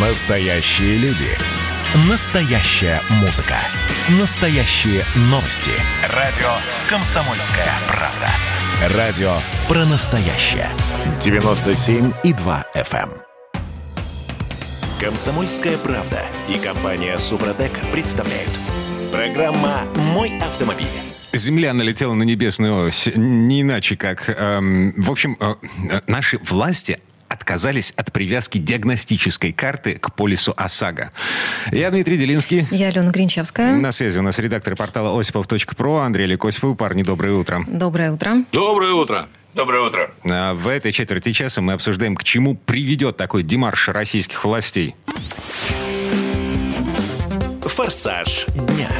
Настоящие люди. Настоящая музыка. Настоящие новости. Радио «Комсомольская правда». Радио про настоящее. 97,2 FM. эм. «Комсомольская правда» и компания «Супротек» представляют. Программа «Мой автомобиль». Земля налетела на небесную ось. Не иначе как... эм, в общем, э, э, наши власти отказались от привязки диагностической карты к полису ОСАГО. Я Дмитрий Делинский. Я Алена Гринчевская. На связи у нас редактор портала осипов.про Андрей Лекосипов. Парни, доброе утро. Доброе утро. Доброе утро. Доброе утро. А В этой четверти часа мы обсуждаем, к чему приведет такой демарш российских властей. «Форсаж дня».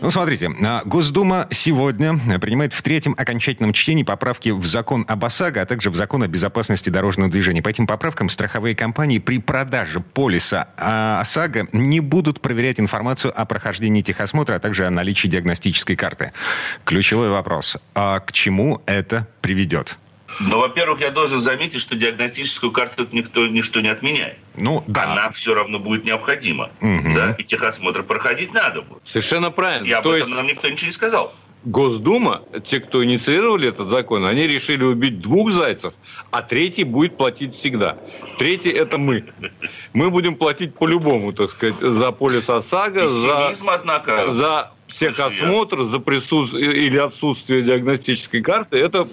Ну, смотрите, а, Госдума сегодня принимает в третьем окончательном чтении поправки в закон об ОСАГО, а также в закон о безопасности дорожного движения. По этим поправкам страховые компании при продаже полиса а, ОСАГО не будут проверять информацию о прохождении техосмотра, а также о наличии диагностической карты. Ключевой вопрос. А к чему это приведет? Ну, во-первых, я должен заметить, что диагностическую карту тут никто ничто не отменяет. Ну, да. Она все равно будет необходима. Мгм. Да? И техосмотр проходить надо будет. Совершенно правильно. И об То этом есть нам никто ничего не сказал. Госдума, те, кто инициировали этот закон, они решили убить двух зайцев, а третий будет платить всегда. Третий – это мы. Мы будем платить по-любому, так сказать, за полис ОСАГО, за, однако. за техосмотр, за присутствие или отсутствие диагностической карты. Это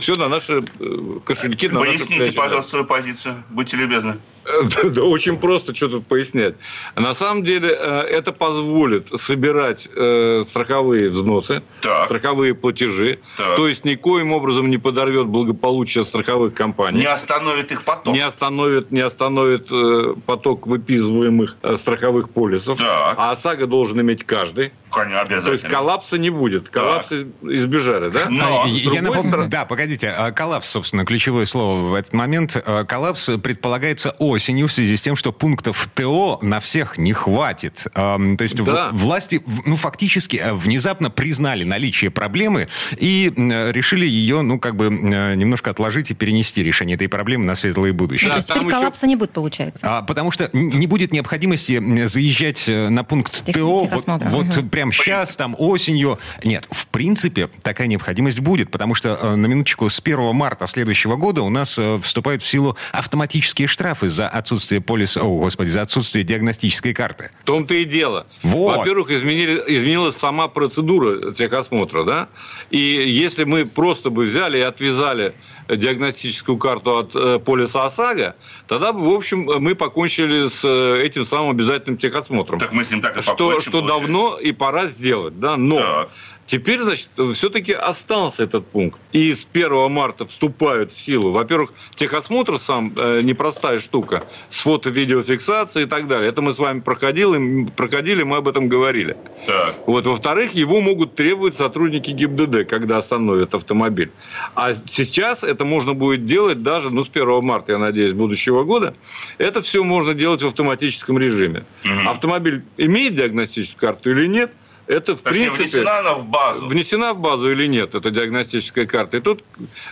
все на наши э, кошельки, на наши Поясните, плечи. пожалуйста, свою позицию. Будьте любезны. Да, очень просто, что тут пояснять. На самом деле э, это позволит собирать э, страховые взносы, Так. страховые платежи, Так. то есть никоим образом не подорвет благополучие страховых компаний. Не остановит их потом. Не остановит, не остановит э, поток выписываемых страховых полисов. Так. А ОСАГО должен иметь каждый. Конечно, То есть обязательно. коллапса не будет. Коллапс из- избежали, да? Но, А, я напомню, стороны- да, погодите, а, коллапс, собственно, ключевое слово в этот момент. А, Коллапс предполагается осенью в связи с тем, что пунктов ТО на всех не хватит. Ам, То есть в- Да. власти, ну, фактически а, внезапно признали наличие проблемы и решили ее, ну, как бы немножко отложить и перенести решение этой проблемы на светлое будущее. Да, То есть теперь еще- коллапса не будет, получается. А, потому что не будет необходимости заезжать э, на пункт Тех- ТО вот, техосмотра, вот прямо сейчас, там, осенью. Нет, в принципе, такая необходимость будет, потому что, э, на минуточку, с 1 марта следующего года у нас э, вступают в силу автоматические штрафы за отсутствие полиса, о, господи, за отсутствие диагностической карты. В том-то и дело. Вот. Во-первых, изменили, изменилась сама процедура техосмотра, да? И если мы просто бы взяли и отвязали диагностическую карту от э, полиса ОСАГО, тогда бы, в общем, мы покончили с э, этим самым обязательным техосмотром. Так мы с ним так и что, покончим, что получается. давно и пора сделать, да? Но Так. Теперь, значит, все-таки остался этот пункт. И с 1 марта вступают в силу. Во-первых, техосмотр сам э, непростая штука. С фото-видеофиксацией и так далее. Это мы с вами проходили, проходили, мы об этом говорили. Так. Вот, во-вторых, его могут требовать сотрудники ГИБДД, когда остановят автомобиль. А сейчас это можно будет делать даже, ну, с 1 марта, я надеюсь, будущего года. Это все можно делать в автоматическом режиме. Мгм. Автомобиль имеет диагностическую карту или нет, это в Точнее, принципе... внесена она в базу. Внесена в базу или нет эта диагностическая карта. И тут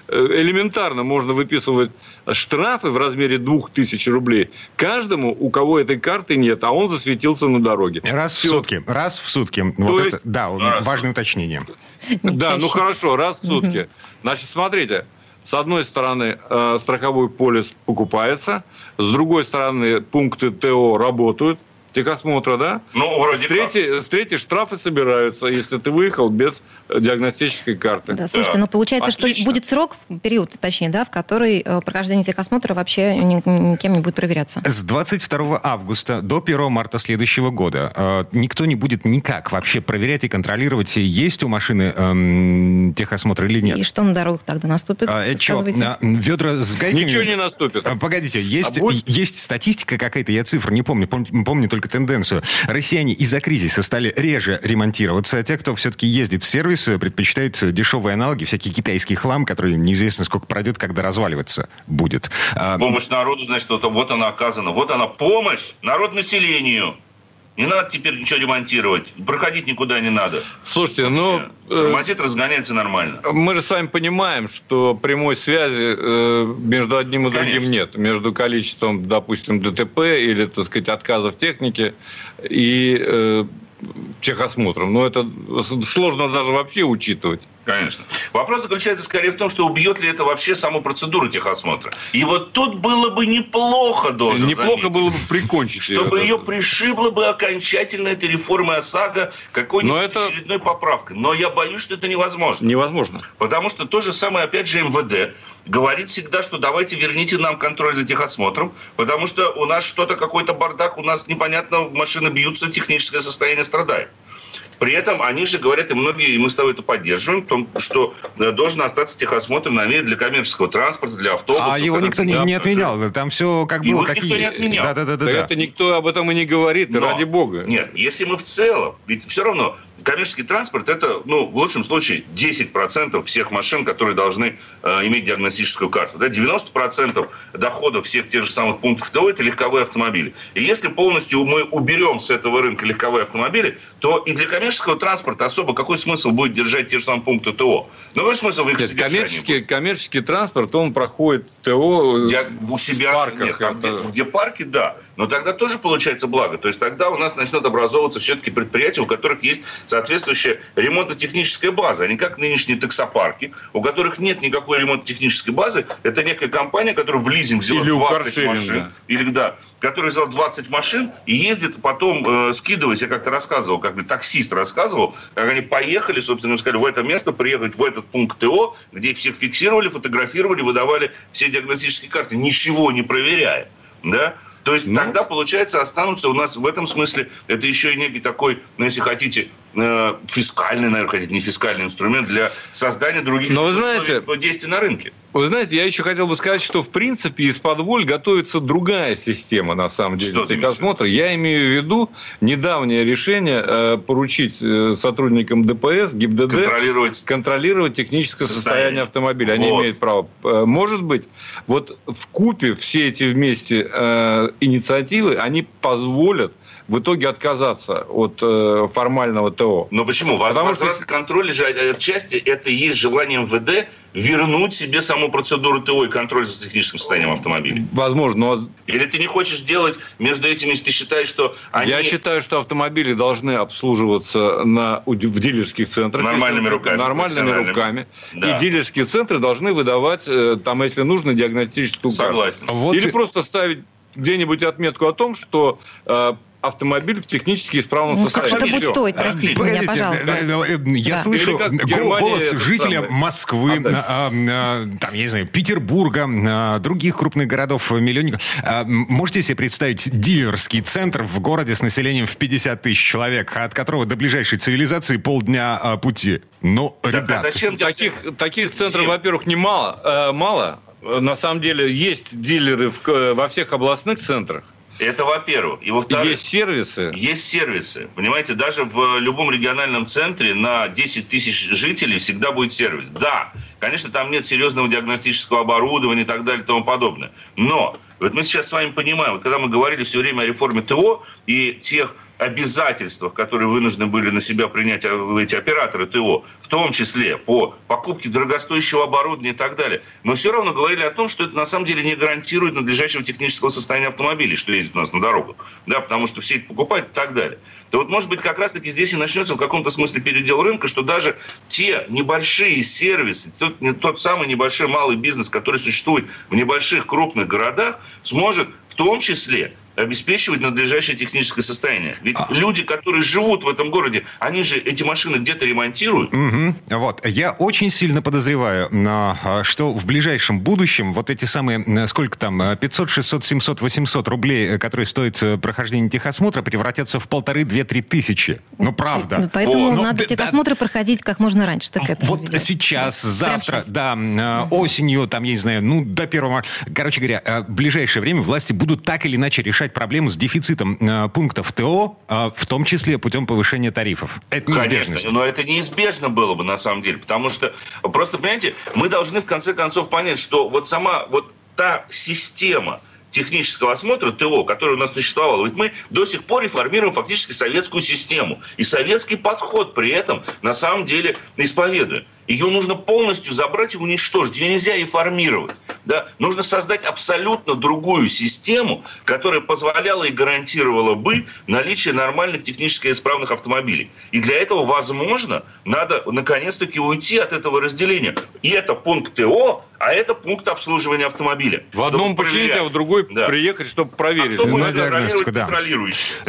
э, элементарно можно выписывать штрафы в размере 2000 рублей каждому, у кого этой карты нет, а он засветился на дороге. Раз в Всё. сутки. Раз в сутки. Вот есть- это, да, Раз в важное уточнение. Да, ну хорошо, раз в сутки. Значит, смотрите, с одной стороны э, страховой полис покупается, с другой стороны пункты ТО работают, техосмотра, да? Ну, вроде С третьей, с третьей штрафы собираются, если ты выехал без э, диагностической карты. Да, слушайте, Так. ну получается, Отлично. что будет срок, период, точнее, да, в который э, прохождение техосмотра вообще ни- никем не будет проверяться. С 22 августа до 1 марта следующего года э, никто не будет никак вообще проверять и контролировать, есть у машины эм, техосмотр или нет. И что на дорогах тогда наступит? А, на- ведра с гайками? Ничего не наступит. А, Погодите, есть, А будет- есть статистика какая-то, я цифр не помню, пом- помню только тенденцию. Россияне из-за кризиса стали реже ремонтироваться, а те, кто все-таки ездит в сервис, предпочитают дешевые аналоги, всякий китайский хлам, который неизвестно сколько пройдет, когда разваливаться будет. А, Помощь народу, значит, вот, она оказана. Вот она помощь народ населению. Не надо теперь ничего ремонтировать. Проходить никуда не надо. Слушайте, ну... Тормозит, разгоняется нормально. Мы же с вами понимаем, что прямой связи э, между одним и другим Конечно. нет. Между количеством, допустим, ДТП или, так сказать, отказов техники и э, техосмотром. Но это сложно даже вообще учитывать. Конечно. Вопрос заключается скорее в том, что убьет ли это вообще саму процедуру техосмотра. И вот тут было бы неплохо, должен Неплохо заметить, было бы прикончить Чтобы ее, пришибло бы окончательно этой реформы ОСАГО какой-нибудь это... очередной поправкой. Но я боюсь, что это невозможно. Невозможно. Потому что то же самое, опять же, МВД говорит всегда, что давайте верните нам контроль за техосмотром, потому что у нас что-то, какой-то бардак, у нас непонятно, машины бьются, техническое состояние страдает. При этом они же говорят, и многие, и мы с тобой это поддерживаем, в том, что э, должен остаться техосмотр на мире для коммерческого транспорта, для автобусов. А его никто не, не отменял. Там все как было, как никто есть. не отменял. Да, да, да, да, да. Это никто об этом и не говорит, Но, ради бога. Нет, если мы в целом, ведь все равно коммерческий транспорт это, ну, в лучшем случае 10% всех машин, которые должны э, иметь диагностическую карту. Да? 90% доходов всех тех же самых пунктов ТО это легковые автомобили. И если полностью мы уберем с этого рынка легковые автомобили, то и для коммерческого транспорта особо какой смысл будет держать те же самые пункты ТО? Ну, какой смысл в их нет, коммерческий, коммерческий транспорт, он проходит ТО где, у себя, в парках. Нет, там, где, где парки, да. Но тогда тоже получается благо. То есть тогда у нас начнет образовываться все-таки предприятия, у которых есть соответствующая ремонтно-техническая база, а не как нынешние таксопарки, у которых нет никакой ремонтно-технической базы. Это некая компания, которая в лизинг взяла или 20 машин. Или, да, который взял 20 машин и ездит потом э, скидывать. Я как-то рассказывал, как бы таксист рассказывал, как они поехали, собственно, сказали, в это место приехать, в этот пункт ТО, где их всех фиксировали, фотографировали, выдавали все диагностические карты, ничего не проверяя. Да? То есть ну, тогда, получается, останутся у нас в этом смысле, это еще и некий такой, ну, если хотите, фискальный, наверное, хотите, не фискальный инструмент для создания других Но вы знаете, действий на рынке. Вы знаете, я еще хотел бы сказать, что, в принципе, из-под воль готовится другая система, на самом деле, что техосмотра. Я имею в виду недавнее решение э, поручить э, сотрудникам ДПС, ГИБДД контролировать, контролировать техническое состояние, состояние автомобиля. Они вот. имеют право. Э, может быть, вот в купе все эти вместе э, инициативы, они позволят в итоге отказаться от э, формального ТО. Но почему? Потому Возврат что контроль же отчасти это и есть желание МВД вернуть себе саму процедуру ТО и контроль за техническим состоянием автомобиля. Возможно, но... Или ты не хочешь делать между этими, если ты считаешь, что они... Я считаю, что автомобили должны обслуживаться на, в дилерских центрах. Нормальными руками. Нормальными руками. Да. И дилерские центры должны выдавать, э, там, если нужно, диагностическую карту. Согласен. Вот Или и... просто ставить где-нибудь отметку о том, что э, автомобиль в технически исправном ну, состоянии. Сколько это будет стоить, простите Погодите, меня, пожалуйста. Я да. слышу голос жителя Москвы, а, а, там, я не знаю, Петербурга, а, других крупных городов, миллионников. Можете себе представить дилерский центр в городе с населением в 50 тысяч человек, от которого до ближайшей цивилизации полдня пути? Ну, так, ребят... А зачем таких, таких центров, во-первых, немало, э, мало. На самом деле есть дилеры в, во всех областных центрах. Это во-первых. И во-вторых... Есть сервисы? Есть сервисы. Понимаете, даже в любом региональном центре на 10 тысяч жителей всегда будет сервис. Да, конечно, там нет серьезного диагностического оборудования и так далее и тому подобное. Но вот мы сейчас с вами понимаем, когда мы говорили все время о реформе ТО и тех обязательствах, которые вынуждены были на себя принять эти операторы ТО, в том числе по покупке дорогостоящего оборудования и так далее, мы все равно говорили о том, что это на самом деле не гарантирует надлежащего технического состояния автомобилей, что ездит у нас на дорогу, да, потому что все это покупают и так далее. То вот, может быть, как раз-таки здесь и начнется в каком-то смысле передел рынка, что даже те небольшие сервисы, тот, тот самый небольшой малый бизнес, который существует в небольших крупных городах, сможет в том числе обеспечивать надлежащее техническое состояние. Ведь а... люди, которые живут в этом городе, они же эти машины где-то ремонтируют. Угу. Вот. Я очень сильно подозреваю, а, что в ближайшем будущем вот эти самые, сколько там, 500, 600, 700, 800 рублей, э, которые стоит э, прохождение техосмотра, превратятся в полторы, две, три тысячи. Ну, правда. Ну, поэтому О, надо ну, техосмотры да, проходить как можно раньше. Так это вот ведет. сейчас, завтра, сейчас. да, угу. осенью, там, я не знаю, ну, до первого... Короче говоря, в ближайшее время власти будут так или иначе решать решать проблему с дефицитом э, пунктов ТО, э, в том числе путем повышения тарифов. Это Конечно, но это неизбежно было бы на самом деле, потому что просто, понимаете, мы должны в конце концов понять, что вот сама вот та система технического осмотра ТО, который у нас существовал. Ведь мы до сих пор реформируем фактически советскую систему. И советский подход при этом на самом деле исповедуем. Ее нужно полностью забрать и уничтожить. Ее нельзя реформировать. Да? Нужно создать абсолютно другую систему, которая позволяла и гарантировала бы наличие нормальных технически исправных автомобилей. И для этого, возможно, надо наконец-таки уйти от этого разделения. И это пункт ТО, а это пункт обслуживания автомобиля. В одном починить, а в другой да. приехать, чтобы проверить. А кто будет диагностику, да.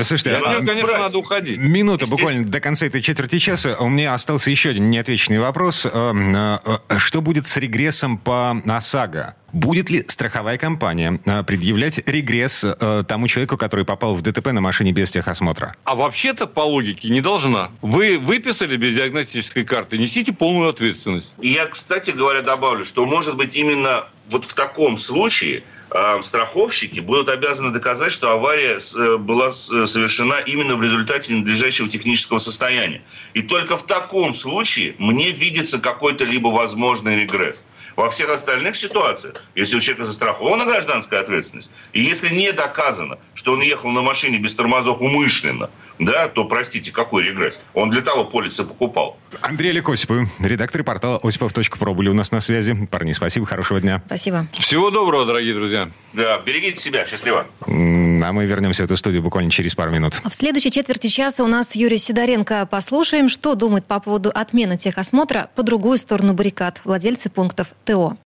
Слушайте, а, конечно, брать. надо уходить. Минута буквально до конца этой четверти часа. У меня остался еще один неотвеченный вопрос. Эм, э, э, что будет с регрессом по ОСАГО? Будет ли страховая компания э, предъявлять регресс тому человеку, который попал в ДТП на машине без техосмотра? А вообще-то, по логике, не должна. Вы выписали без диагностической карты, несите полную ответственность. Я, кстати говоря, добавлю, что, может быть, именно вот в таком случае э, страховщики будут обязаны доказать, что авария э, была совершена именно в результате ненадлежащего технического состояния. И только в таком случае мне видится какой-то либо возможный регресс. Во всех остальных ситуациях, если у человека застрахована гражданская ответственность, и если не доказано, что он ехал на машине без тормозов умышленно, да, то, простите, какой регресс? Он для того полиса покупал. Андрей Олег Осипов, редактор портала осипов.про были у нас на связи. Парни, спасибо, хорошего дня. Спасибо. Всего доброго, дорогие друзья. Да, берегите себя, счастливо. А мы вернемся в эту студию буквально через пару минут. В следующей четверти часа у нас Юрий Сидоренко. Послушаем, что думает по поводу отмены техосмотра по другую сторону баррикад владельцы пунктов ТО.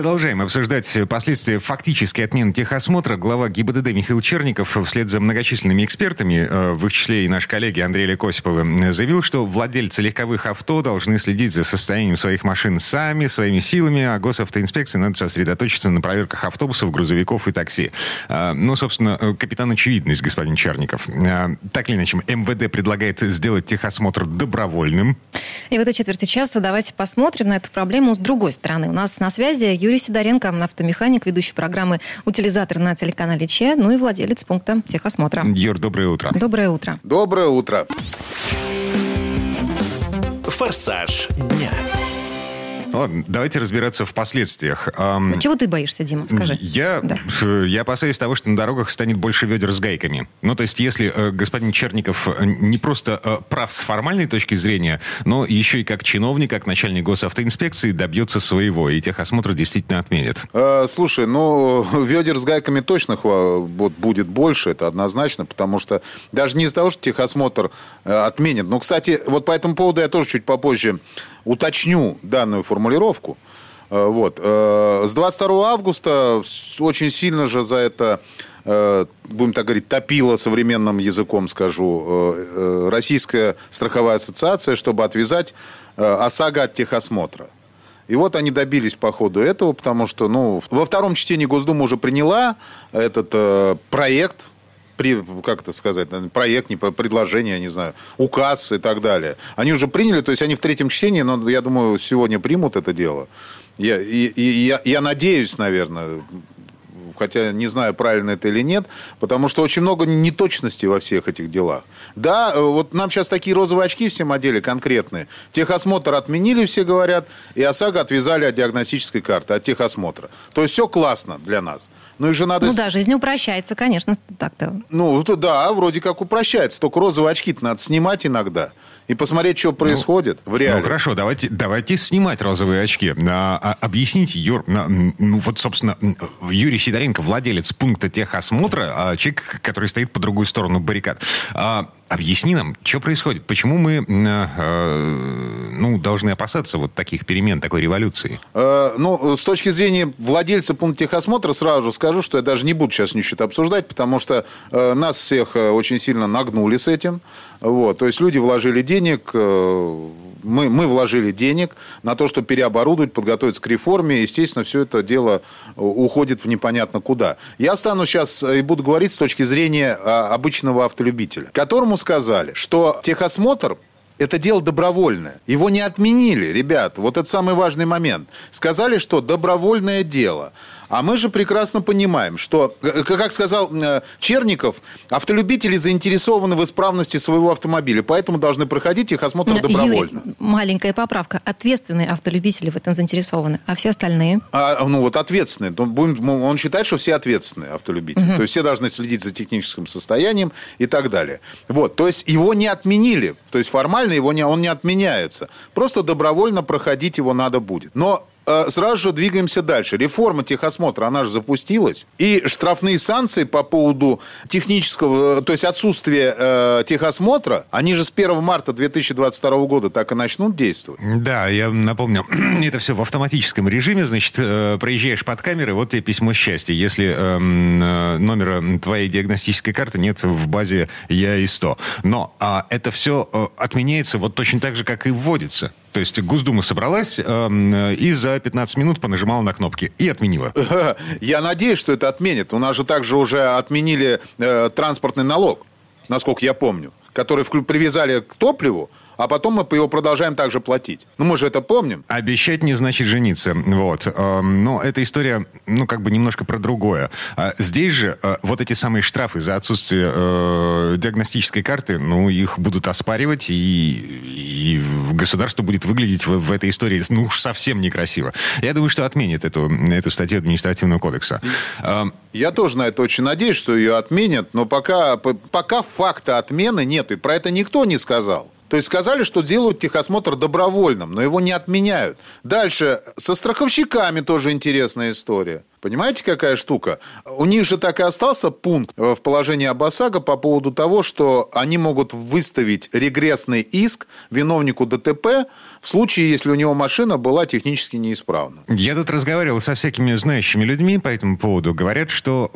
Продолжаем обсуждать последствия фактической отмены техосмотра. Глава ГИБДД Михаил Черников вслед за многочисленными экспертами, э, в их числе и наш коллеги Андрей Лекосипова, заявил, что владельцы легковых авто должны следить за состоянием своих машин сами, своими силами, а госавтоинспекции надо сосредоточиться на проверках автобусов, грузовиков и такси. Э, ну, собственно, э, капитан очевидность, господин Черников. Так или иначе, МВД предлагает сделать техосмотр добровольным. И в этой четверти часа давайте посмотрим на эту проблему с другой стороны. У нас на связи Юрий Сидоренко, автомеханик, ведущий программы «Утилизатор» на телеканале ЧЕ, ну и владелец пункта техосмотра. Юр, доброе утро. Доброе утро. Доброе утро. «Форсаж дня». Ладно, давайте разбираться в последствиях. Чего ты боишься, Дима? Скажи. Я, да. я опасаюсь того, что на дорогах станет больше ведер с гайками. Ну, то есть, если э, господин Черников э, не просто э, прав с формальной точки зрения, но еще и как чиновник, как начальник госавтоинспекции добьется своего, и техосмотр действительно отменит. Э, слушай, ну, ведер с гайками точно вот, будет больше, это однозначно, потому что даже не из-за того, что техосмотр э, отменит. Но, кстати, вот по этому поводу я тоже чуть попозже уточню данную формулировку. Э, вот. Э, с 22 августа очень сильно же за это, э, будем так говорить, топила современным языком, скажу, Российская страховая ассоциация, чтобы отвязать ОСАГО от техосмотра. И вот они добились по ходу этого, потому что ну, во втором чтении Госдума уже приняла этот проект как это сказать, проект, не предложение, не знаю, указ и так далее. Они уже приняли, то есть они в третьем чтении, но я думаю, сегодня примут это дело. Я, и, и, я, я надеюсь, наверное, хотя не знаю, правильно это или нет, потому что очень много неточностей во всех этих делах. Да, э, вот нам сейчас такие розовые очки всем одели конкретные. Техосмотр отменили, все говорят, и ОСАГО отвязали от диагностической карты, от техосмотра. То есть все классно для нас. Ну, и же надо... Ну да, жизнь упрощается, конечно, так-то. Ну, да, вроде как упрощается. Только розовые очки надо снимать иногда и посмотреть, что происходит ну, в реале. Ну, хорошо, давайте, давайте снимать розовые очки. А, а, объясните, Юр, ну, вот, собственно, Юрий Сидоренко, владелец пункта техосмотра, а, человек, который стоит по другую сторону баррикад. А, объясни нам, что происходит? Почему мы а, ну, должны опасаться вот таких перемен, такой революции? А, ну, с точки зрения владельца пункта техосмотра, сразу скажу, что я даже не буду сейчас ничего обсуждать, потому что а, нас всех э, очень сильно нагнули с этим. Вот, то есть люди вложили денег, э, мы, мы вложили денег на то, чтобы переоборудовать, подготовиться к реформе. Естественно, все это дело э, уходит в непонятно куда. Я стану сейчас э, и буду говорить с точки зрения а, обычного автолюбителя, которому сказали, что техосмотр это дело добровольное. Его не отменили, ребят. Вот это самый важный момент. Сказали, что добровольное дело. А мы же прекрасно понимаем, что, как сказал э, Черников, автолюбители заинтересованы в исправности своего автомобиля, поэтому должны проходить техосмотр Юрий, добровольно. маленькая поправка. Ответственные автолюбители в этом заинтересованы, а все остальные? А, ну вот ответственные. Он считает, что все ответственные автолюбители. Угу. То есть все должны следить за техническим состоянием и так далее. Вот. То есть его не отменили. То есть формально его не, он не отменяется. Просто добровольно проходить его надо будет. Но Э, сразу же двигаемся дальше. Реформа техосмотра, она же запустилась. И штрафные санкции по поводу технического, э, то есть отсутствия э, техосмотра, они же с 1 марта 2022 года так и начнут действовать. Да, я напомню, это все в автоматическом режиме. Значит, э, проезжаешь под камерой, вот тебе письмо счастья. Если эм, э, номера твоей диагностической карты нет в базе Я и 100. Но э, это все э, отменяется вот точно так же, как и вводится. То есть Госдума собралась э, и за 15 минут понажимала на кнопки и отменила. Я надеюсь, что это отменит. У нас же также уже отменили э, транспортный налог, насколько я помню, который привязали к топливу, а потом мы его продолжаем также платить. Ну, мы же это помним. Обещать не значит жениться. Вот. Эм, но эта история, ну, как бы немножко про другое. А здесь же э, вот эти самые штрафы за отсутствие э, диагностической карты, ну, их будут оспаривать, и, и государство будет выглядеть в, в этой истории, ну, уж совсем некрасиво. Я думаю, что отменит эту, эту статью административного кодекса. Эм, Я тоже на это очень надеюсь, что ее отменят, но пока, пока факта отмены нет, и про это никто не сказал. То есть сказали, что делают техосмотр добровольным, но его не отменяют. Дальше со страховщиками тоже интересная история. Понимаете, какая штука? У них же так и остался пункт в положении ОБАСАГО по поводу того, что они могут выставить регрессный иск виновнику ДТП в случае, если у него машина была технически неисправна. Я тут разговаривал со всякими знающими людьми по этому поводу. Говорят, что,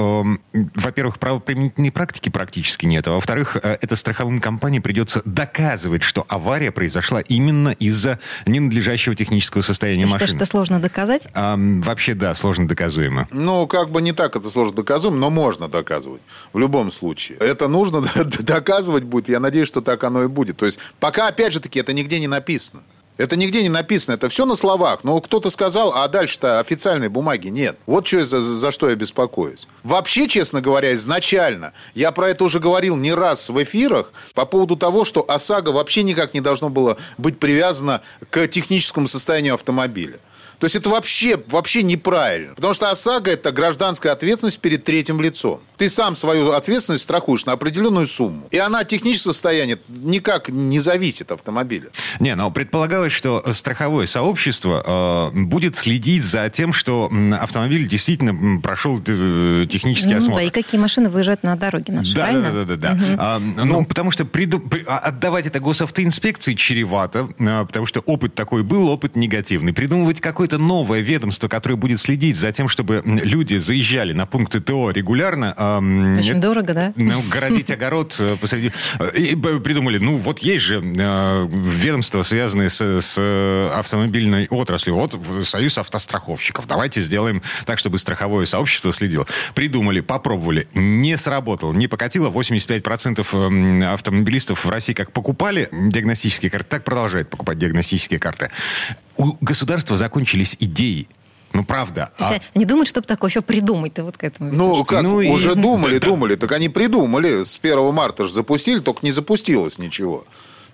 э, во-первых, правоприменительной практики практически нет, а во-вторых, э, это страховым компаниям придется доказывать, что авария произошла именно из-за ненадлежащего технического состояния машины. Что, что сложно доказать? А, вообще, да, сложно доказуемо доказуемо? Ну, как бы не так это сложно доказуемо, но можно доказывать. В любом случае. Это нужно доказывать будет. Я надеюсь, что так оно и будет. То есть, пока, опять же таки, это нигде не написано. Это нигде не написано, это все на словах. Но кто-то сказал, а дальше-то официальной бумаги нет. Вот что за, за что я беспокоюсь. Вообще, честно говоря, изначально, я про это уже говорил не раз в эфирах, по поводу того, что ОСАГО вообще никак не должно было быть привязано к техническому состоянию автомобиля. То есть это вообще, вообще неправильно. Потому что ОСАГО – это гражданская ответственность перед третьим лицом. Ты сам свою ответственность страхуешь на определенную сумму. И она от технического состояния никак не зависит от автомобиля. Не, но предполагалось, что страховое сообщество э, будет следить за тем, что автомобиль действительно прошел э, технический ну, осмотр. Да, и какие машины выезжают на дороге наши, да, да, да, да, да. Угу. А, ну, ну, потому что приду, при, а, отдавать это госавтоинспекции чревато, а, потому что опыт такой был, опыт негативный. Придумывать какое-то новое ведомство, которое будет следить за тем, чтобы люди заезжали на пункты ТО регулярно. Очень дорого, да? Ну, городить огород э, посреди... Э, и придумали, ну, вот есть же э, ведомства, связанные с, с автомобильной отраслью. Вот Союз автостраховщиков. Давайте сделаем так, чтобы страховое сообщество следило. Придумали, попробовали. Не сработало, не покатило. 85% автомобилистов в России как покупали диагностические карты, так продолжают покупать диагностические карты у государства закончились идеи Ну, правда. То есть а... Не думают, чтобы такое еще придумать, ты вот к этому Ну, как, ну, уже и... думали, думали. Так они придумали. С 1 марта же запустили, только не запустилось ничего.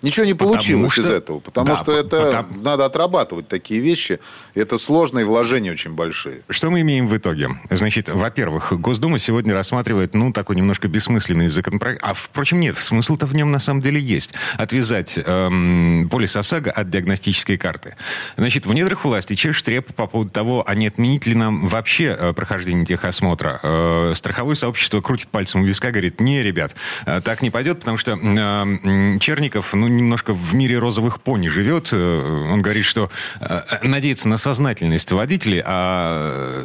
Ничего не получилось что, из этого, потому да, что это потому... надо отрабатывать такие вещи. Это сложные вложения очень большие. Что мы имеем в итоге? Значит, во-первых, Госдума сегодня рассматривает, ну, такой немножко бессмысленный законопроект. А, впрочем, нет, смысл-то в нем на самом деле есть. Отвязать эм, полис ОСАГО от диагностической карты. Значит, в недрах власти чешет реп по поводу того, а не отменить ли нам вообще э, прохождение техосмотра. Э, страховое сообщество крутит пальцем у виска, говорит, не, ребят, э, так не пойдет, потому что э, Черников, ну, немножко в мире розовых пони живет. Э, он говорит, что э, надеется на сознательность водителей, а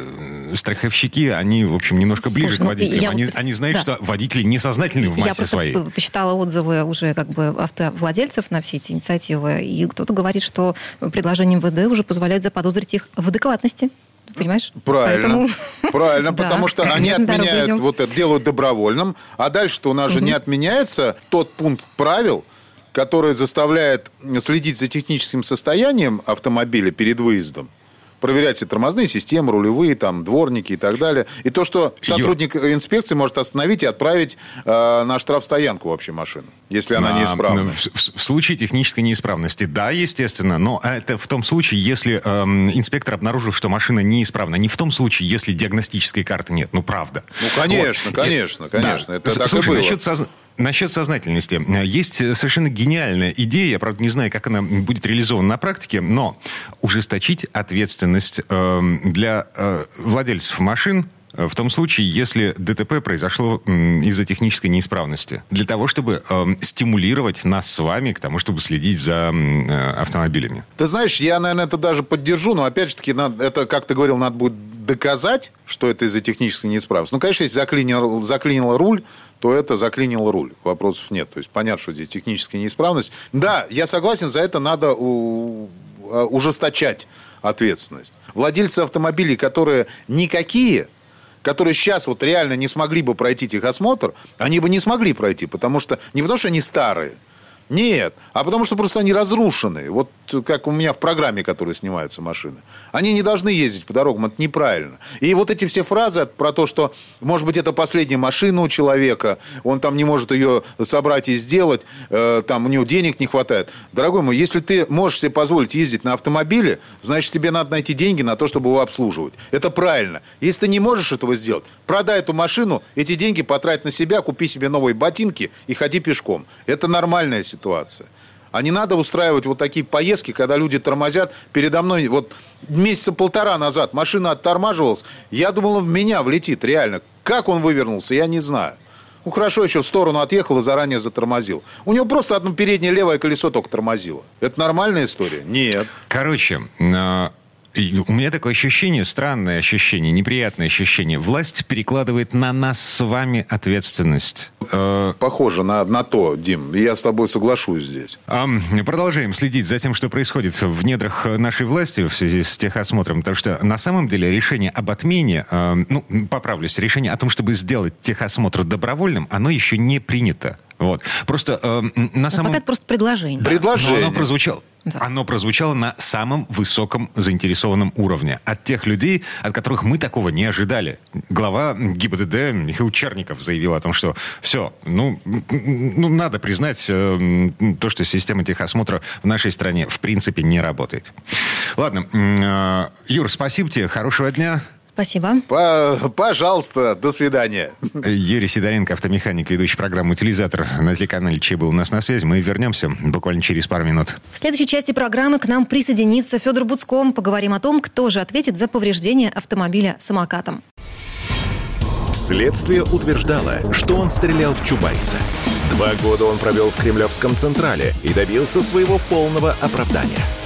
э, страховщики, они, в общем, немножко Слушай, ближе ну, к водителям. Они, вот, они знают, да. что водители несознательны в массе я просто своей. почитала отзывы уже как бы автовладельцев на все эти инициативы, и кто-то говорит, что предложение МВД уже позволяет заподозрить их в адекватности. Понимаешь? Правильно. Поэтому... Правильно, потому что они отменяют, вот это делают добровольным, а дальше-то у нас же не отменяется тот пункт правил, который заставляет следить за техническим состоянием автомобиля перед выездом, проверять все тормозные системы, рулевые, там, дворники и так далее. И то, что сотрудник Ю... инспекции может остановить и отправить э, на штрафстоянку вообще машину, если она а, неисправна. В, в, в случае технической неисправности, да, естественно, но это в том случае, если э, инспектор обнаружил, что машина неисправна. Не в том случае, если диагностической карты нет. Ну, правда. Ну, конечно, вот. конечно, конечно. Да. Это Слушай, так и было. Насчет, соз... насчет сознательности. Есть совершенно гениальная идея, я, правда, не знаю, как она будет реализована на практике, но ужесточить ответственность э, для э, владельцев машин в том случае, если ДТП произошло из-за технической неисправности. Для того, чтобы э, стимулировать нас с вами к тому, чтобы следить за э, автомобилями. Ты знаешь, я, наверное, это даже поддержу, но опять же таки, надо, это, как ты говорил, надо будет доказать, что это из-за технической неисправности. Ну, конечно, если заклинил, заклинил руль, то это заклинил руль. Вопросов нет. То есть понятно, что здесь техническая неисправность. Да, я согласен, за это надо у, а, ужесточать ответственность. Владельцы автомобилей, которые никакие, которые сейчас вот реально не смогли бы пройти техосмотр, они бы не смогли пройти, потому что не потому что они старые, нет, а потому что просто они разрушены. Вот как у меня в программе, которые снимаются машины. Они не должны ездить по дорогам, это неправильно. И вот эти все фразы про то, что, может быть, это последняя машина у человека, он там не может ее собрать и сделать, э, там у него денег не хватает. Дорогой мой, если ты можешь себе позволить ездить на автомобиле, значит, тебе надо найти деньги на то, чтобы его обслуживать. Это правильно. Если ты не можешь этого сделать, продай эту машину, эти деньги потрать на себя, купи себе новые ботинки и ходи пешком. Это нормальная ситуация ситуация. А не надо устраивать вот такие поездки, когда люди тормозят. Передо мной вот месяца полтора назад машина оттормаживалась. Я думал, в меня влетит, реально. Как он вывернулся, я не знаю. Ну, хорошо, еще в сторону отъехал и заранее затормозил. У него просто одно переднее левое колесо только тормозило. Это нормальная история? Нет. Короче, а, у меня такое ощущение, странное ощущение, неприятное ощущение. Власть перекладывает на нас с вами ответственность. Э, Похоже на, на то, Дим. Я с тобой соглашусь здесь. Продолжаем следить за тем, что происходит в недрах нашей власти в связи с техосмотром. Потому что на самом деле решение об отмене, э, ну, поправлюсь, решение о том, чтобы сделать техосмотр добровольным, оно еще не принято. Вот. Просто э, на самом... Пока это просто предложение. Предложение. оно прозвучало. Да. Оно прозвучало на самом высоком заинтересованном уровне. От тех людей, от которых мы такого не ожидали. Глава ГИБДД Михаил Черников заявил о том, что все, ну, ну надо признать э, то, что система техосмотра в нашей стране в принципе не работает. Ладно, э, Юр, спасибо тебе, хорошего дня. Спасибо. Пожалуйста, до свидания. Юрий Сидоренко, автомеханик, ведущий программу «Утилизатор» на телеканале «Че был у нас на связи». Мы вернемся буквально через пару минут. В следующей части программы к нам присоединится Федор Буцком. Поговорим о том, кто же ответит за повреждение автомобиля самокатом. Следствие утверждало, что он стрелял в Чубайса. Два года он провел в Кремлевском Централе и добился своего полного оправдания –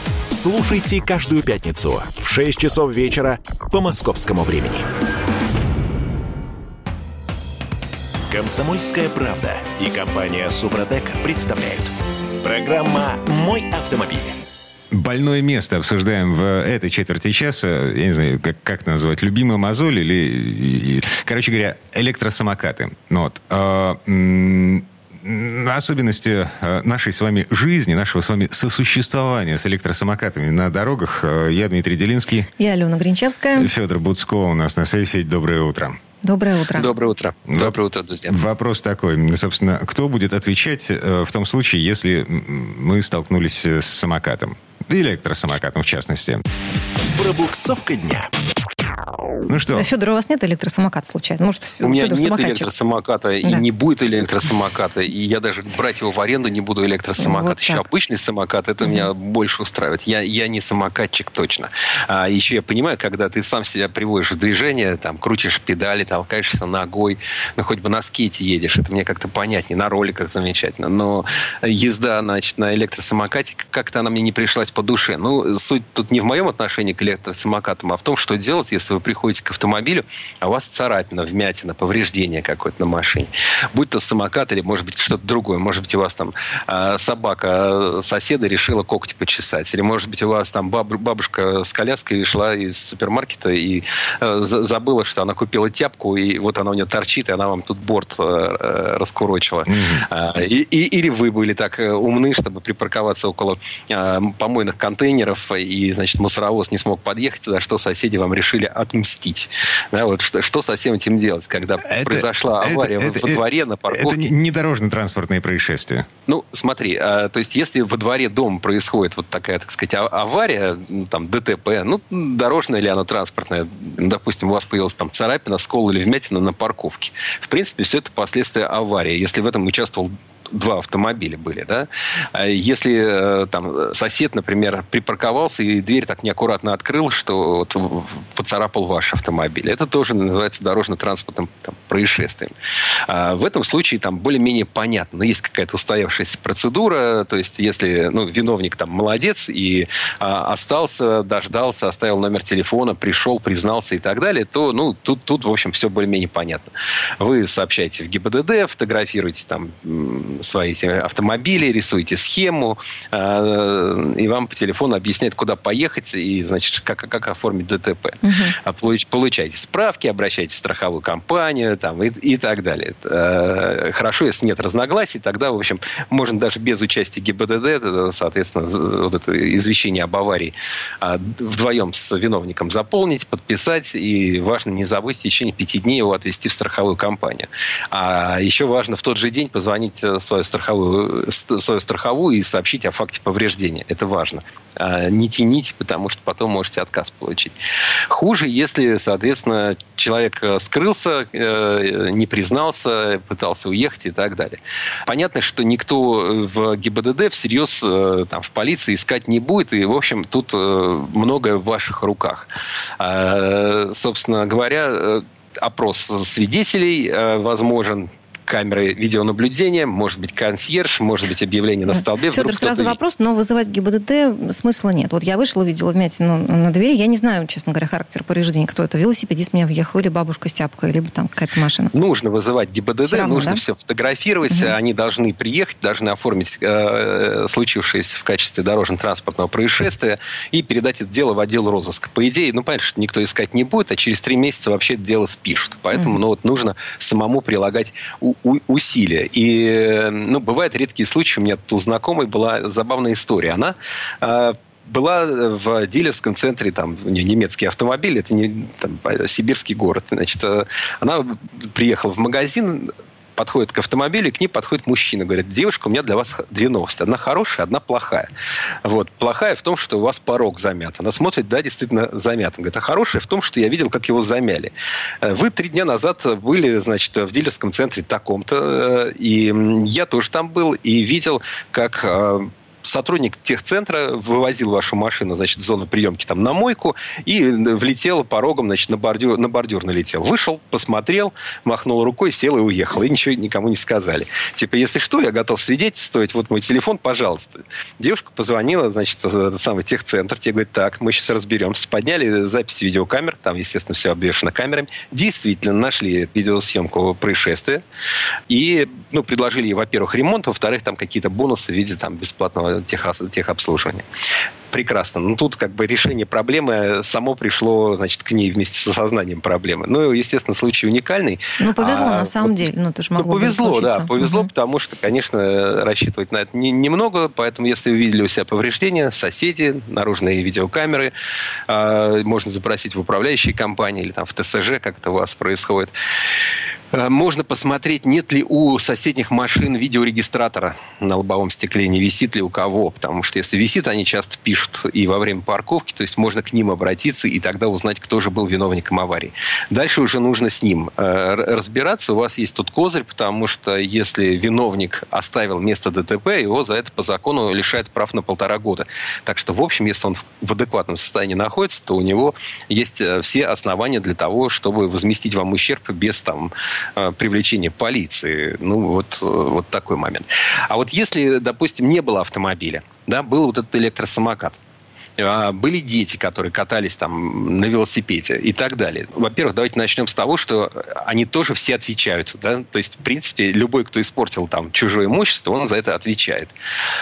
Слушайте каждую пятницу в 6 часов вечера по московскому времени. Комсомольская правда и компания Супротек представляют. Программа «Мой автомобиль». Больное место обсуждаем в этой четверти часа. Я не знаю, как, как назвать, любимый мозоль или... Короче говоря, электросамокаты. Ну вот. А, особенности э, нашей с вами жизни, нашего с вами сосуществования с электросамокатами на дорогах. Э, я Дмитрий Делинский. Я Алена Гринчевская. Федор Буцко у нас на сейфе. Доброе утро. Доброе утро. Доброе утро. Доброе утро, друзья. Вопрос такой. Собственно, кто будет отвечать э, в том случае, если мы столкнулись с самокатом? Электросамокатом, в частности. Пробуксовка дня. Ну что? Федор, у вас нет электросамоката случайно? Может, у меня нет электросамоката да. и не будет электросамоката. И я даже брать его в аренду не буду электросамокат. Вот еще обычный самокат, это угу. меня больше устраивает. Я, я не самокатчик точно. А еще я понимаю, когда ты сам себя приводишь в движение, там, крутишь педали, толкаешься ногой, ну, хоть бы на скейте едешь, это мне как-то понятнее, на роликах замечательно. Но езда, значит, на электросамокате, как-то она мне не пришлась по душе. Ну, суть тут не в моем отношении к электросамокатам, а в том, что делать, если вы приходите к автомобилю, а у вас царапина, вмятина, повреждение какое-то на машине. Будь то самокат или, может быть, что-то другое. Может быть, у вас там э, собака соседа решила когти почесать. Или, может быть, у вас там баб, бабушка с коляской шла из супермаркета и э, забыла, что она купила тяпку, и вот она у нее торчит, и она вам тут борт э, раскурочила. Mm-hmm. И, и, или вы были так умны, чтобы припарковаться около э, помойных контейнеров, и, значит, мусоровоз не смог подъехать, за что соседи вам решили отмстить. Да, вот что, что со всем этим делать, когда это, произошла авария это, во, во дворе на парковке? Это не дорожно-транспортное происшествие. Ну, смотри, а, то есть если во дворе дома происходит вот такая, так сказать, а, авария, ну, там, ДТП, ну, дорожная или она транспортная, ну, допустим, у вас появилась там царапина, скол или вмятина на парковке. В принципе, все это последствия аварии. Если в этом участвовал два автомобиля были, да. А если э, там сосед, например, припарковался и дверь так неаккуратно открыл, что вот поцарапал ваш автомобиль, это тоже называется дорожно-транспортным там, происшествием. А в этом случае там более-менее понятно, но есть какая-то устоявшаяся процедура, то есть если ну, виновник там молодец и а, остался, дождался, оставил номер телефона, пришел, признался и так далее, то ну тут, тут в общем, все более-менее понятно. Вы сообщаете в ГИБДД, фотографируете там свои эти автомобили, рисуете схему, э, и вам по телефону объясняют, куда поехать и, значит, как, как оформить ДТП. Угу. Получаете справки, обращайтесь в страховую компанию там, и, и так далее. Э, хорошо, если нет разногласий, тогда, в общем, можно даже без участия ГИБДД, соответственно, вот это извещение об аварии а, вдвоем с виновником заполнить, подписать, и важно не забыть в течение пяти дней его отвезти в страховую компанию. А еще важно в тот же день позвонить с свою страховую, свою страховую и сообщить о факте повреждения. Это важно. А не тяните, потому что потом можете отказ получить. Хуже, если, соответственно, человек э, скрылся, э, не признался, пытался уехать и так далее. Понятно, что никто в ГИБДД всерьез э, там, в полиции искать не будет, и, в общем, тут многое в ваших руках. А, собственно говоря, опрос свидетелей возможен, камеры видеонаблюдения, может быть, консьерж, может быть, объявление на столбе. Федор, сразу вопрос, но вызывать ГИБДД смысла нет. Вот я вышла, увидела вмятину на двери, я не знаю, честно говоря, характер повреждений, кто это, велосипедист меня въехал, или бабушка с тяпкой, либо там какая-то машина. Нужно вызывать ГИБДД, все равно, нужно да? все фотографировать, угу. они должны приехать, должны оформить э, случившееся в качестве дорожно-транспортного происшествия и передать это дело в отдел розыска. По идее, ну, понятно, что никто искать не будет, а через три месяца вообще это дело спишут. Поэтому, угу. ну, вот нужно самому прилагать усилия. И, ну, бывают редкие случаи. У меня тут у знакомой была забавная история. Она э, была в дилерском центре, там, немецкий автомобиль, это не там, сибирский город. Значит, э, она приехала в магазин, подходит к автомобилю, к ней подходит мужчина. Говорит, девушка, у меня для вас две новости. Одна хорошая, одна плохая. Вот. Плохая в том, что у вас порог замят. Она смотрит, да, действительно замят. Она говорит, а хорошая в том, что я видел, как его замяли. Э, вы три дня назад были, значит, в дилерском центре таком-то, э, и я тоже там был, и видел, как э, сотрудник техцентра вывозил вашу машину, значит, в зону приемки там на мойку и влетел порогом, значит, на бордюр, на бордюр налетел. Вышел, посмотрел, махнул рукой, сел и уехал. И ничего никому не сказали. Типа, если что, я готов свидетельствовать, вот мой телефон, пожалуйста. Девушка позвонила, значит, в самый техцентр, те говорят, так, мы сейчас разберемся. Подняли запись видеокамер, там, естественно, все обвешено камерами. Действительно, нашли видеосъемку происшествия и, ну, предложили ей, во-первых, ремонт, во-вторых, там какие-то бонусы в виде там бесплатного техос, техобслуживания. Прекрасно. Ну, тут как бы решение проблемы само пришло, значит, к ней вместе с осознанием проблемы. Ну, естественно, случай уникальный. Ну, повезло а, на самом вот, деле. Ну, это же могло ну, повезло, бы да, повезло, угу. потому что, конечно, рассчитывать на это не, немного, поэтому если вы видели у себя повреждения, соседи, наружные видеокамеры, э, можно запросить в управляющей компании или там в ТСЖ, как это у вас происходит. Э, можно посмотреть, нет ли у соседних машин видеорегистратора на лобовом стекле, не висит ли у кого. Потому что если висит, они часто пишут и во время парковки, то есть можно к ним обратиться и тогда узнать, кто же был виновником аварии. Дальше уже нужно с ним э, разбираться. У вас есть тут козырь, потому что если виновник оставил место ДТП, его за это по закону лишают прав на полтора года. Так что, в общем, если он в адекватном состоянии находится, то у него есть э, все основания для того, чтобы возместить вам ущерб без там Э, привлечения полиции. Ну, вот, э, вот такой момент. А вот если, допустим, не было автомобиля, да, был вот этот электросамокат, были дети, которые катались там на велосипеде и так далее. Во-первых, давайте начнем с того, что они тоже все отвечают. Да? То есть, в принципе, любой, кто испортил там чужое имущество, он за это отвечает.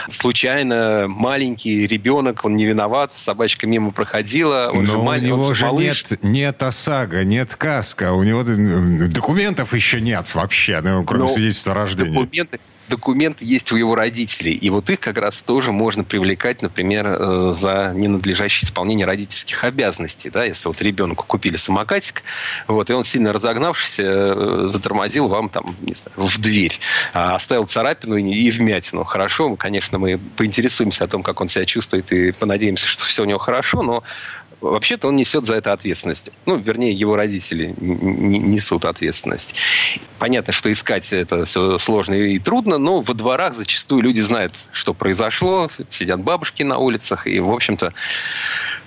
Случайно маленький ребенок, он не виноват, собачка мимо проходила, он Но же маленький, у него он же малыш. нет, нет ОСАГО, нет КАСКО, у него документов еще нет вообще, ну, кроме Но свидетельства о рождении. Документы, документы есть у его родителей. И вот их как раз тоже можно привлекать, например, э, за ненадлежащее исполнение родительских обязанностей. Да? Если вот ребенку купили самокатик, вот, и он сильно разогнавшись, э, затормозил вам там, не знаю, в дверь, а оставил царапину и вмятину. Хорошо, конечно, мы поинтересуемся о том, как он себя чувствует, и понадеемся, что все у него хорошо, но вообще-то он несет за это ответственность. Ну, вернее, его родители несут ответственность. Понятно, что искать это все сложно и трудно, но во дворах зачастую люди знают, что произошло, сидят бабушки на улицах, и, в общем-то,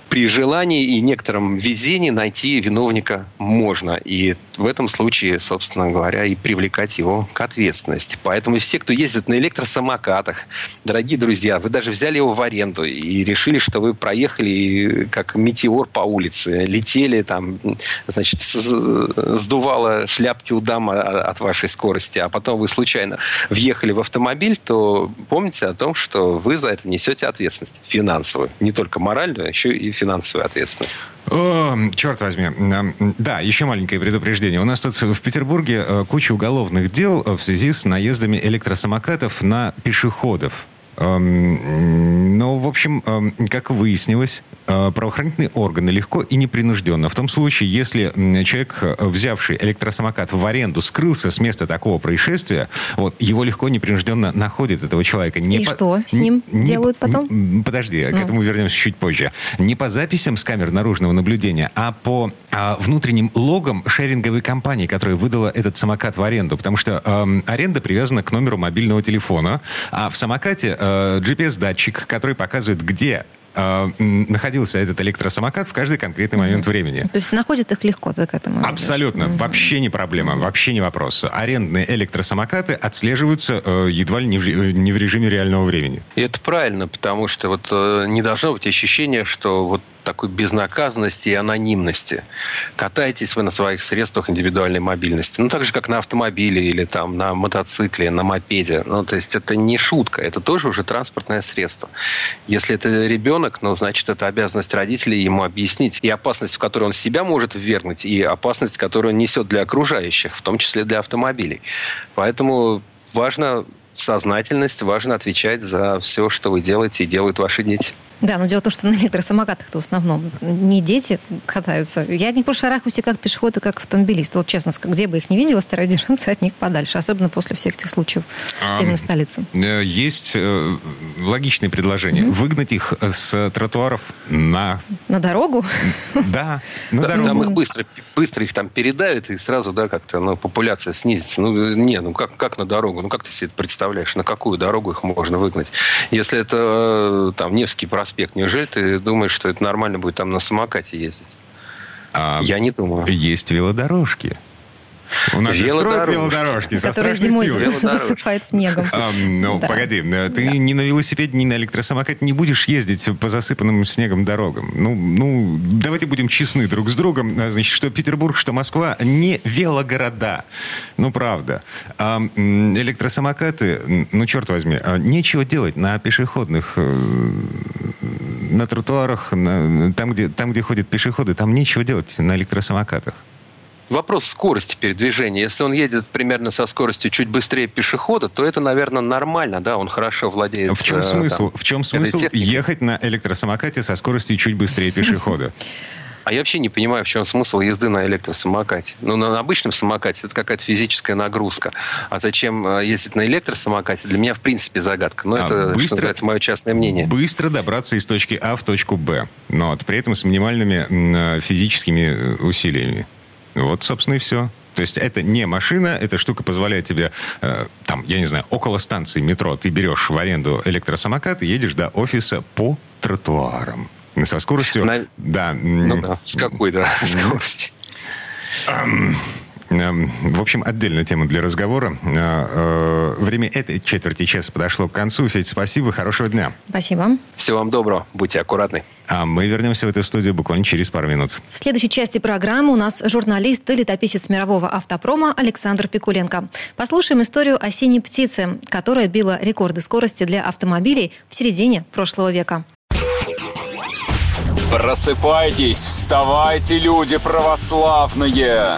при желании и некотором везении найти виновника можно. И в этом случае, собственно говоря, и привлекать его к ответственности. Поэтому все, кто ездит на электросамокатах, дорогие друзья, вы даже взяли его в аренду и решили, что вы проехали как метеор по улице, летели там, значит, сдувало шляпки у дамы от вашей скорости, а потом вы случайно въехали в автомобиль, то помните о том, что вы за это несете ответственность финансовую, не только моральную, а еще и финансовую ответственность. О, черт возьми. Да, еще маленькое предупреждение. У нас тут в Петербурге э, куча уголовных дел в связи с наездами электросамокатов на пешеходов. Эм, но, в общем, эм, как выяснилось, э, правоохранительные органы легко и непринужденно. В том случае, если человек, э, взявший электросамокат в аренду, скрылся с места такого происшествия, вот, его легко и непринужденно находит этого человека. Не и по... что с ним не... делают потом? Подожди, ну. к этому вернемся чуть позже. Не по записям с камер наружного наблюдения, а по а, внутренним логам шеринговой компании, которая выдала этот самокат в аренду. Потому что эм, аренда привязана к номеру мобильного телефона, а в самокате э, GPS-датчик, который показывает, где э, находился этот электросамокат в каждый конкретный момент mm-hmm. времени. То есть находят их легко так к этому? Абсолютно. Mm-hmm. Вообще не проблема, вообще не вопрос. Арендные электросамокаты отслеживаются э, едва ли не в, не в режиме реального времени. И это правильно, потому что вот э, не должно быть ощущения, что вот такой безнаказанности и анонимности. Катаетесь вы на своих средствах индивидуальной мобильности. Ну, так же, как на автомобиле или там на мотоцикле, на мопеде. Ну, то есть это не шутка, это тоже уже транспортное средство. Если это ребенок, ну, значит, это обязанность родителей ему объяснить и опасность, в которую он себя может ввергнуть, и опасность, которую он несет для окружающих, в том числе для автомобилей. Поэтому важно сознательность, важно отвечать за все, что вы делаете и делают ваши дети. Да, но дело в том, что на электросамокатах-то в основном не дети катаются. Я от них больше шарахаюсь как пешеход и как автомобилист. Вот честно, где бы их не видела, стараюсь держаться от них подальше. Особенно после всех этих случаев в северной столице. Есть э, логичное предложение. Mm-hmm. Выгнать их с тротуаров на На дорогу? Да, на Да, дорогу. Там их быстро, быстро их там передавят, и сразу, да, как-то ну, популяция снизится. Ну, не, ну как, как на дорогу? Ну, как ты себе это представляешь? На какую дорогу их можно выгнать? Если это э, там Невский проспект, неужели ты думаешь, что это нормально будет там на самокате ездить? А, Я не думаю. Есть велодорожки. У нас же строят Велодорожки. страшной зимой засыпает снегом. А, ну, погоди, э, ты ни на велосипеде, ни на электросамокате не будешь ездить по засыпанным снегом дорогам. Ну, ну, давайте будем честны друг с другом. А, Значит, что Петербург, что Москва не велогорода. Ну, правда. А электросамокаты, ну, черт возьми, а, нечего делать на пешеходных э, на тротуарах, на- там, где, там, где ходят пешеходы, там нечего делать на электросамокатах. Вопрос скорости передвижения. Если он едет примерно со скоростью чуть быстрее пешехода, то это, наверное, нормально, да, он хорошо владеет. В чем э, смысл? там, В чем смысл ехать на электросамокате со скоростью чуть быстрее пешехода? А я вообще не понимаю, в чем смысл езды на электросамокате. Ну, на обычном самокате это какая-то физическая нагрузка. А зачем э, ездить на электросамокате, для меня, в принципе, загадка. Но А, это, быстро- что называется, мое частное мнение. Быстро добраться из точки А в точку Б, но при этом с минимальными э, физическими усилиями. Вот, собственно, и все. То есть это не машина, эта штука позволяет тебе, э, там, я не знаю, около станции метро ты берешь в аренду электросамокат и едешь до офиса по тротуарам. Со скоростью... На- Да. Ну да, с какой, да, скорости. Эм, В общем, отдельная тема для разговора. Э, э, Время этой четверти часа подошло к концу. Федь, спасибо, хорошего дня. Спасибо. Всего вам доброго, будьте аккуратны. А мы вернемся в эту студию буквально через пару минут. В следующей части программы у нас журналист и летописец мирового автопрома Александр Пикуленко. Послушаем историю о синей птице, которая била рекорды скорости для автомобилей в середине прошлого века. Просыпайтесь, вставайте, люди православные!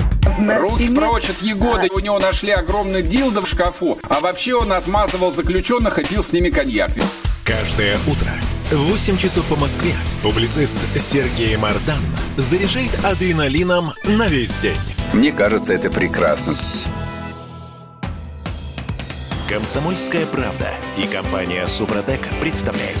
Руки прочь от Егоды. У него нашли огромный дилдо в шкафу. А вообще он отмазывал заключенных и пил с ними коньяк. Каждое утро в 8 часов по Москве публицист Сергей Мардан заряжает адреналином на весь день. Мне кажется, это прекрасно. Комсомольская правда и компания Супротек представляют.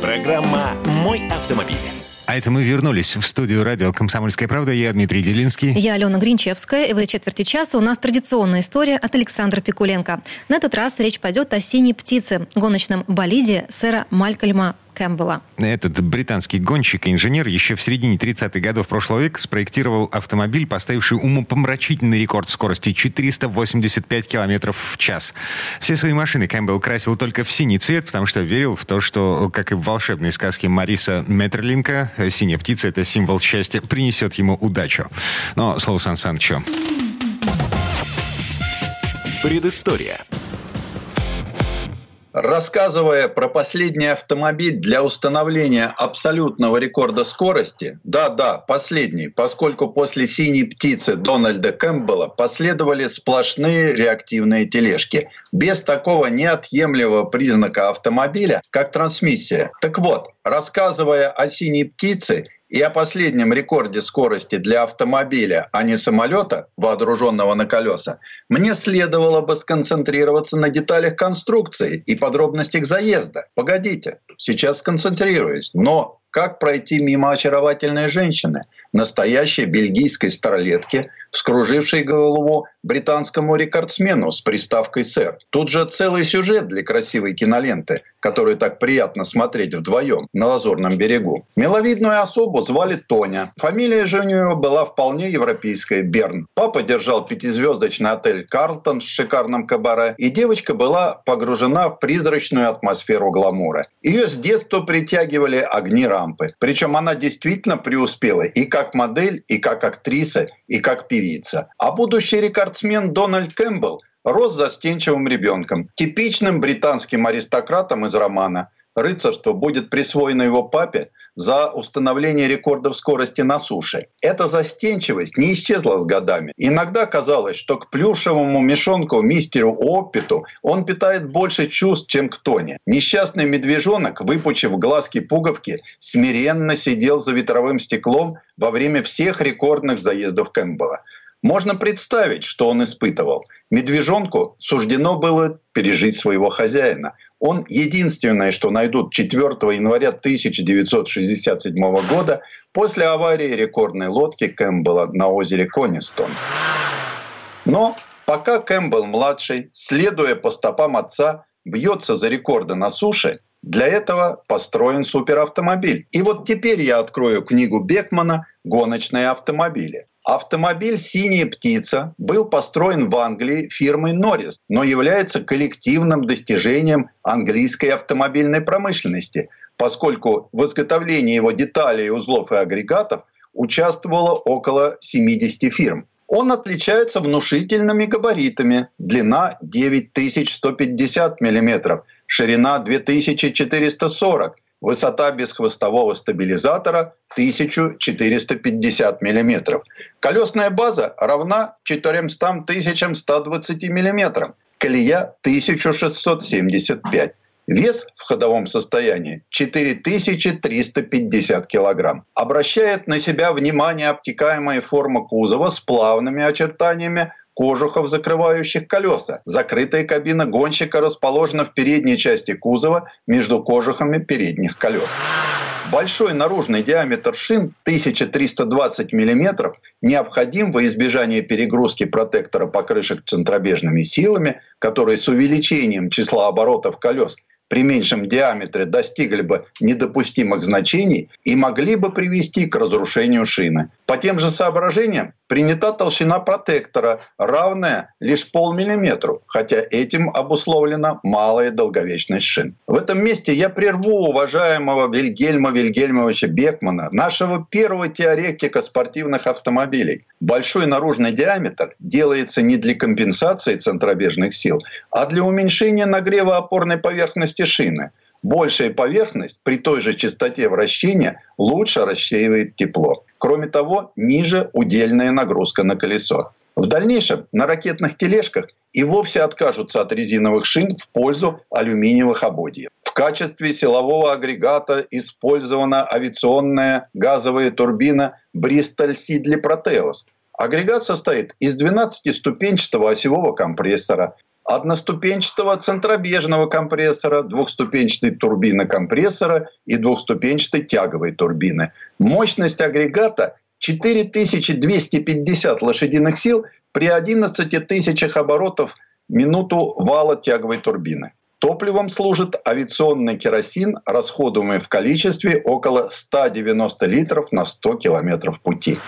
Программа «Мой автомобиль». А это мы вернулись в студию радио «Комсомольская правда». Я Дмитрий Делинский. Я Алена Гринчевская, и в этой четверти часа у нас традиционная история от Александра Пикуленко. На этот раз речь пойдет о «Синей птице» – гоночном болиде сэра Малькольма Кэмпбелла. Этот британский гонщик и инженер еще в середине 30-х годов прошлого века спроектировал автомобиль, поставивший умопомрачительный рекорд скорости 485 километров в час. Все свои машины Кэмпбелл красил только в синий цвет, потому что верил в то, что, как и в волшебной сказке Мариса Меттерлинка, синяя птица — это символ счастья, принесет ему удачу. Но слово Сан Санычу. Предыстория. Рассказывая про последний автомобиль для установления абсолютного рекорда скорости, да-да, последний, поскольку после «Синей птицы» Дональда Кэмпбелла последовали сплошные реактивные тележки, без такого неотъемлемого признака автомобиля, как трансмиссия. Так вот, рассказывая о «Синей птице», и о последнем рекорде скорости для автомобиля, а не самолета, вооруженного на колеса, мне следовало бы сконцентрироваться на деталях конструкции и подробностях заезда. Погодите, сейчас сконцентрируюсь. Но как пройти мимо очаровательной женщины, настоящей бельгийской старлетки, вскружившей голову британскому рекордсмену с приставкой «сэр». Тут же целый сюжет для красивой киноленты, которую так приятно смотреть вдвоем на Лазурном берегу. Миловидную особу звали Тоня. Фамилия же у нее была вполне европейская – Берн. Папа держал пятизвездочный отель «Карлтон» с шикарным кабаре, и девочка была погружена в призрачную атмосферу гламура. Ее с детства притягивали огни рампы. Причем она действительно преуспела и как модель, и как актриса, и как певица. А будущий рекордсмен Дональд Кэмпбелл рос застенчивым ребенком, типичным британским аристократом из романа. Рыцарство будет присвоено его папе за установление рекордов скорости на суше. Эта застенчивость не исчезла с годами. Иногда казалось, что к плюшевому мешонку мистеру Оппиту он питает больше чувств, чем к Тоне. Несчастный медвежонок, выпучив глазки-пуговки, смиренно сидел за ветровым стеклом во время всех рекордных заездов Кэмпбелла. Можно представить, что он испытывал. Медвежонку суждено было пережить своего хозяина. Он единственное, что найдут 4 января 1967 года после аварии рекордной лодки Кэмпбелла на озере Конистон. Но пока Кэмпбелл-младший, следуя по стопам отца, бьется за рекорды на суше, для этого построен суперавтомобиль. И вот теперь я открою книгу Бекмана «Гоночные автомобили». Автомобиль «Синяя птица» был построен в Англии фирмой Norris, но является коллективным достижением английской автомобильной промышленности, поскольку в изготовлении его деталей, узлов и агрегатов участвовало около 70 фирм. Он отличается внушительными габаритами. Длина 9150 мм, ширина 2440 высота бесхвостового стабилизатора 1450 мм. Колесная база равна 400 120 мм. Колея 1675. Вес в ходовом состоянии 4350 кг. Обращает на себя внимание обтекаемая форма кузова с плавными очертаниями кожухов, закрывающих колеса. Закрытая кабина гонщика расположена в передней части кузова между кожухами передних колес. Большой наружный диаметр шин 1320 мм необходим во избежание перегрузки протектора покрышек центробежными силами, которые с увеличением числа оборотов колес при меньшем диаметре достигли бы недопустимых значений и могли бы привести к разрушению шины. По тем же соображениям принята толщина протектора, равная лишь полмиллиметру, хотя этим обусловлена малая долговечность шин. В этом месте я прерву уважаемого Вильгельма Вильгельмовича Бекмана, нашего первого теоретика спортивных автомобилей. Большой наружный диаметр делается не для компенсации центробежных сил, а для уменьшения нагрева опорной поверхности шины – большая поверхность при той же частоте вращения лучше рассеивает тепло. Кроме того, ниже удельная нагрузка на колесо. В дальнейшем на ракетных тележках и вовсе откажутся от резиновых шин в пользу алюминиевых ободьев. В качестве силового агрегата использована авиационная газовая турбина Bristol Sidley Proteus. Агрегат состоит из 12-ступенчатого осевого компрессора, одноступенчатого центробежного компрессора, двухступенчатой турбины компрессора и двухступенчатой тяговой турбины. Мощность агрегата 4250 лошадиных сил при 11 тысячах оборотов минуту вала тяговой турбины. Топливом служит авиационный керосин, расходуемый в количестве около 190 литров на 100 километров пути.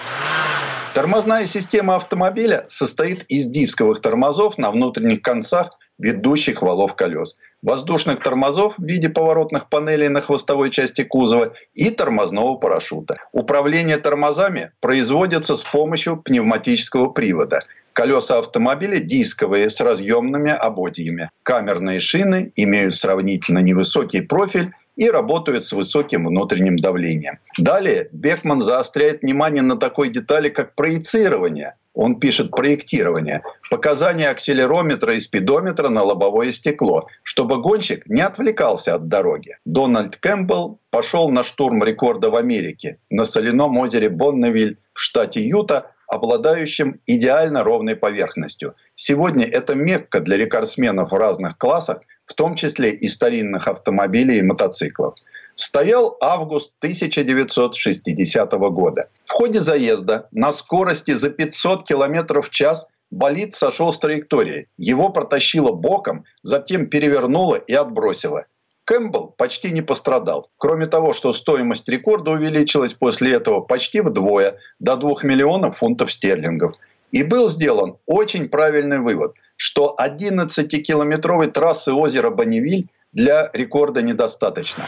Тормозная система автомобиля состоит из дисковых тормозов на внутренних концах ведущих валов колес, воздушных тормозов в виде поворотных панелей на хвостовой части кузова и тормозного парашюта. Управление тормозами производится с помощью пневматического привода. Колеса автомобиля дисковые с разъемными ободьями. Камерные шины имеют сравнительно невысокий профиль и работают с высоким внутренним давлением. Далее Бекман заостряет внимание на такой детали, как проецирование. Он пишет проектирование. Показания акселерометра и спидометра на лобовое стекло, чтобы гонщик не отвлекался от дороги. Дональд Кэмпбелл пошел на штурм рекорда в Америке на соляном озере Бонневиль в штате Юта, обладающим идеально ровной поверхностью. Сегодня это мекка для рекордсменов в разных классах – в том числе и старинных автомобилей и мотоциклов. Стоял август 1960 года. В ходе заезда на скорости за 500 км в час болид сошел с траектории. Его протащило боком, затем перевернуло и отбросило. Кэмпбелл почти не пострадал. Кроме того, что стоимость рекорда увеличилась после этого почти вдвое, до 2 миллионов фунтов стерлингов. И был сделан очень правильный вывод что 11-километровой трассы озера Бонневиль для рекорда недостаточно.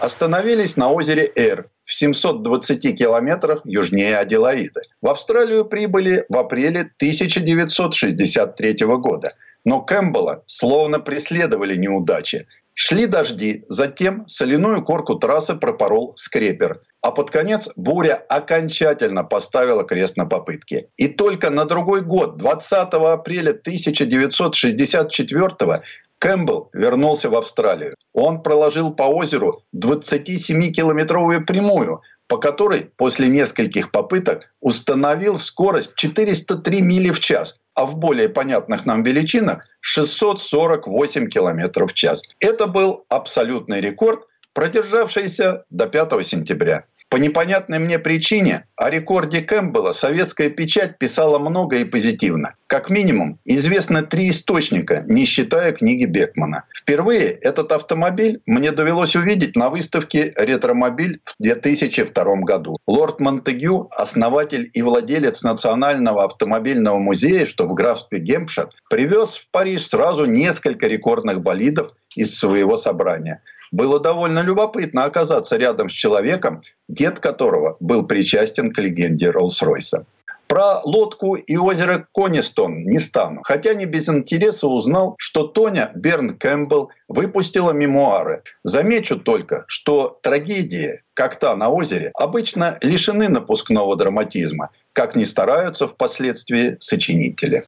Остановились на озере Эр в 720 километрах южнее Аделаиды. В Австралию прибыли в апреле 1963 года. Но Кэмпбелла словно преследовали неудачи. Шли дожди, затем соляную корку трассы пропорол скрепер. А под конец буря окончательно поставила крест на попытки. И только на другой год, 20 апреля 1964 Кэмпбелл вернулся в Австралию. Он проложил по озеру 27-километровую прямую, по которой после нескольких попыток установил скорость 403 мили в час, а в более понятных нам величинах 648 километров в час. Это был абсолютный рекорд, продержавшийся до 5 сентября. По непонятной мне причине о рекорде Кэмпбелла советская печать писала много и позитивно. Как минимум, известно три источника, не считая книги Бекмана. Впервые этот автомобиль мне довелось увидеть на выставке «Ретромобиль» в 2002 году. Лорд Монтегю, основатель и владелец Национального автомобильного музея, что в графстве Гемпшир, привез в Париж сразу несколько рекордных болидов из своего собрания – было довольно любопытно оказаться рядом с человеком, дед которого был причастен к легенде Роллс-Ройса. Про лодку и озеро Конистон не стану, хотя не без интереса узнал, что Тоня Берн Кэмпбелл выпустила мемуары. Замечу только, что трагедии, как та на озере, обычно лишены напускного драматизма, как не стараются впоследствии сочинители.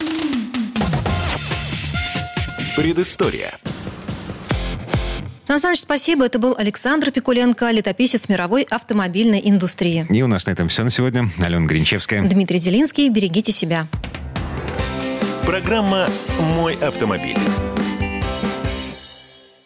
Предыстория. Сан Саныч, спасибо. Это был Александр Пикуленко, летописец мировой автомобильной индустрии. И у нас на этом все на сегодня. Алена Гринчевская. Дмитрий Делинский. Берегите себя. Программа «Мой автомобиль».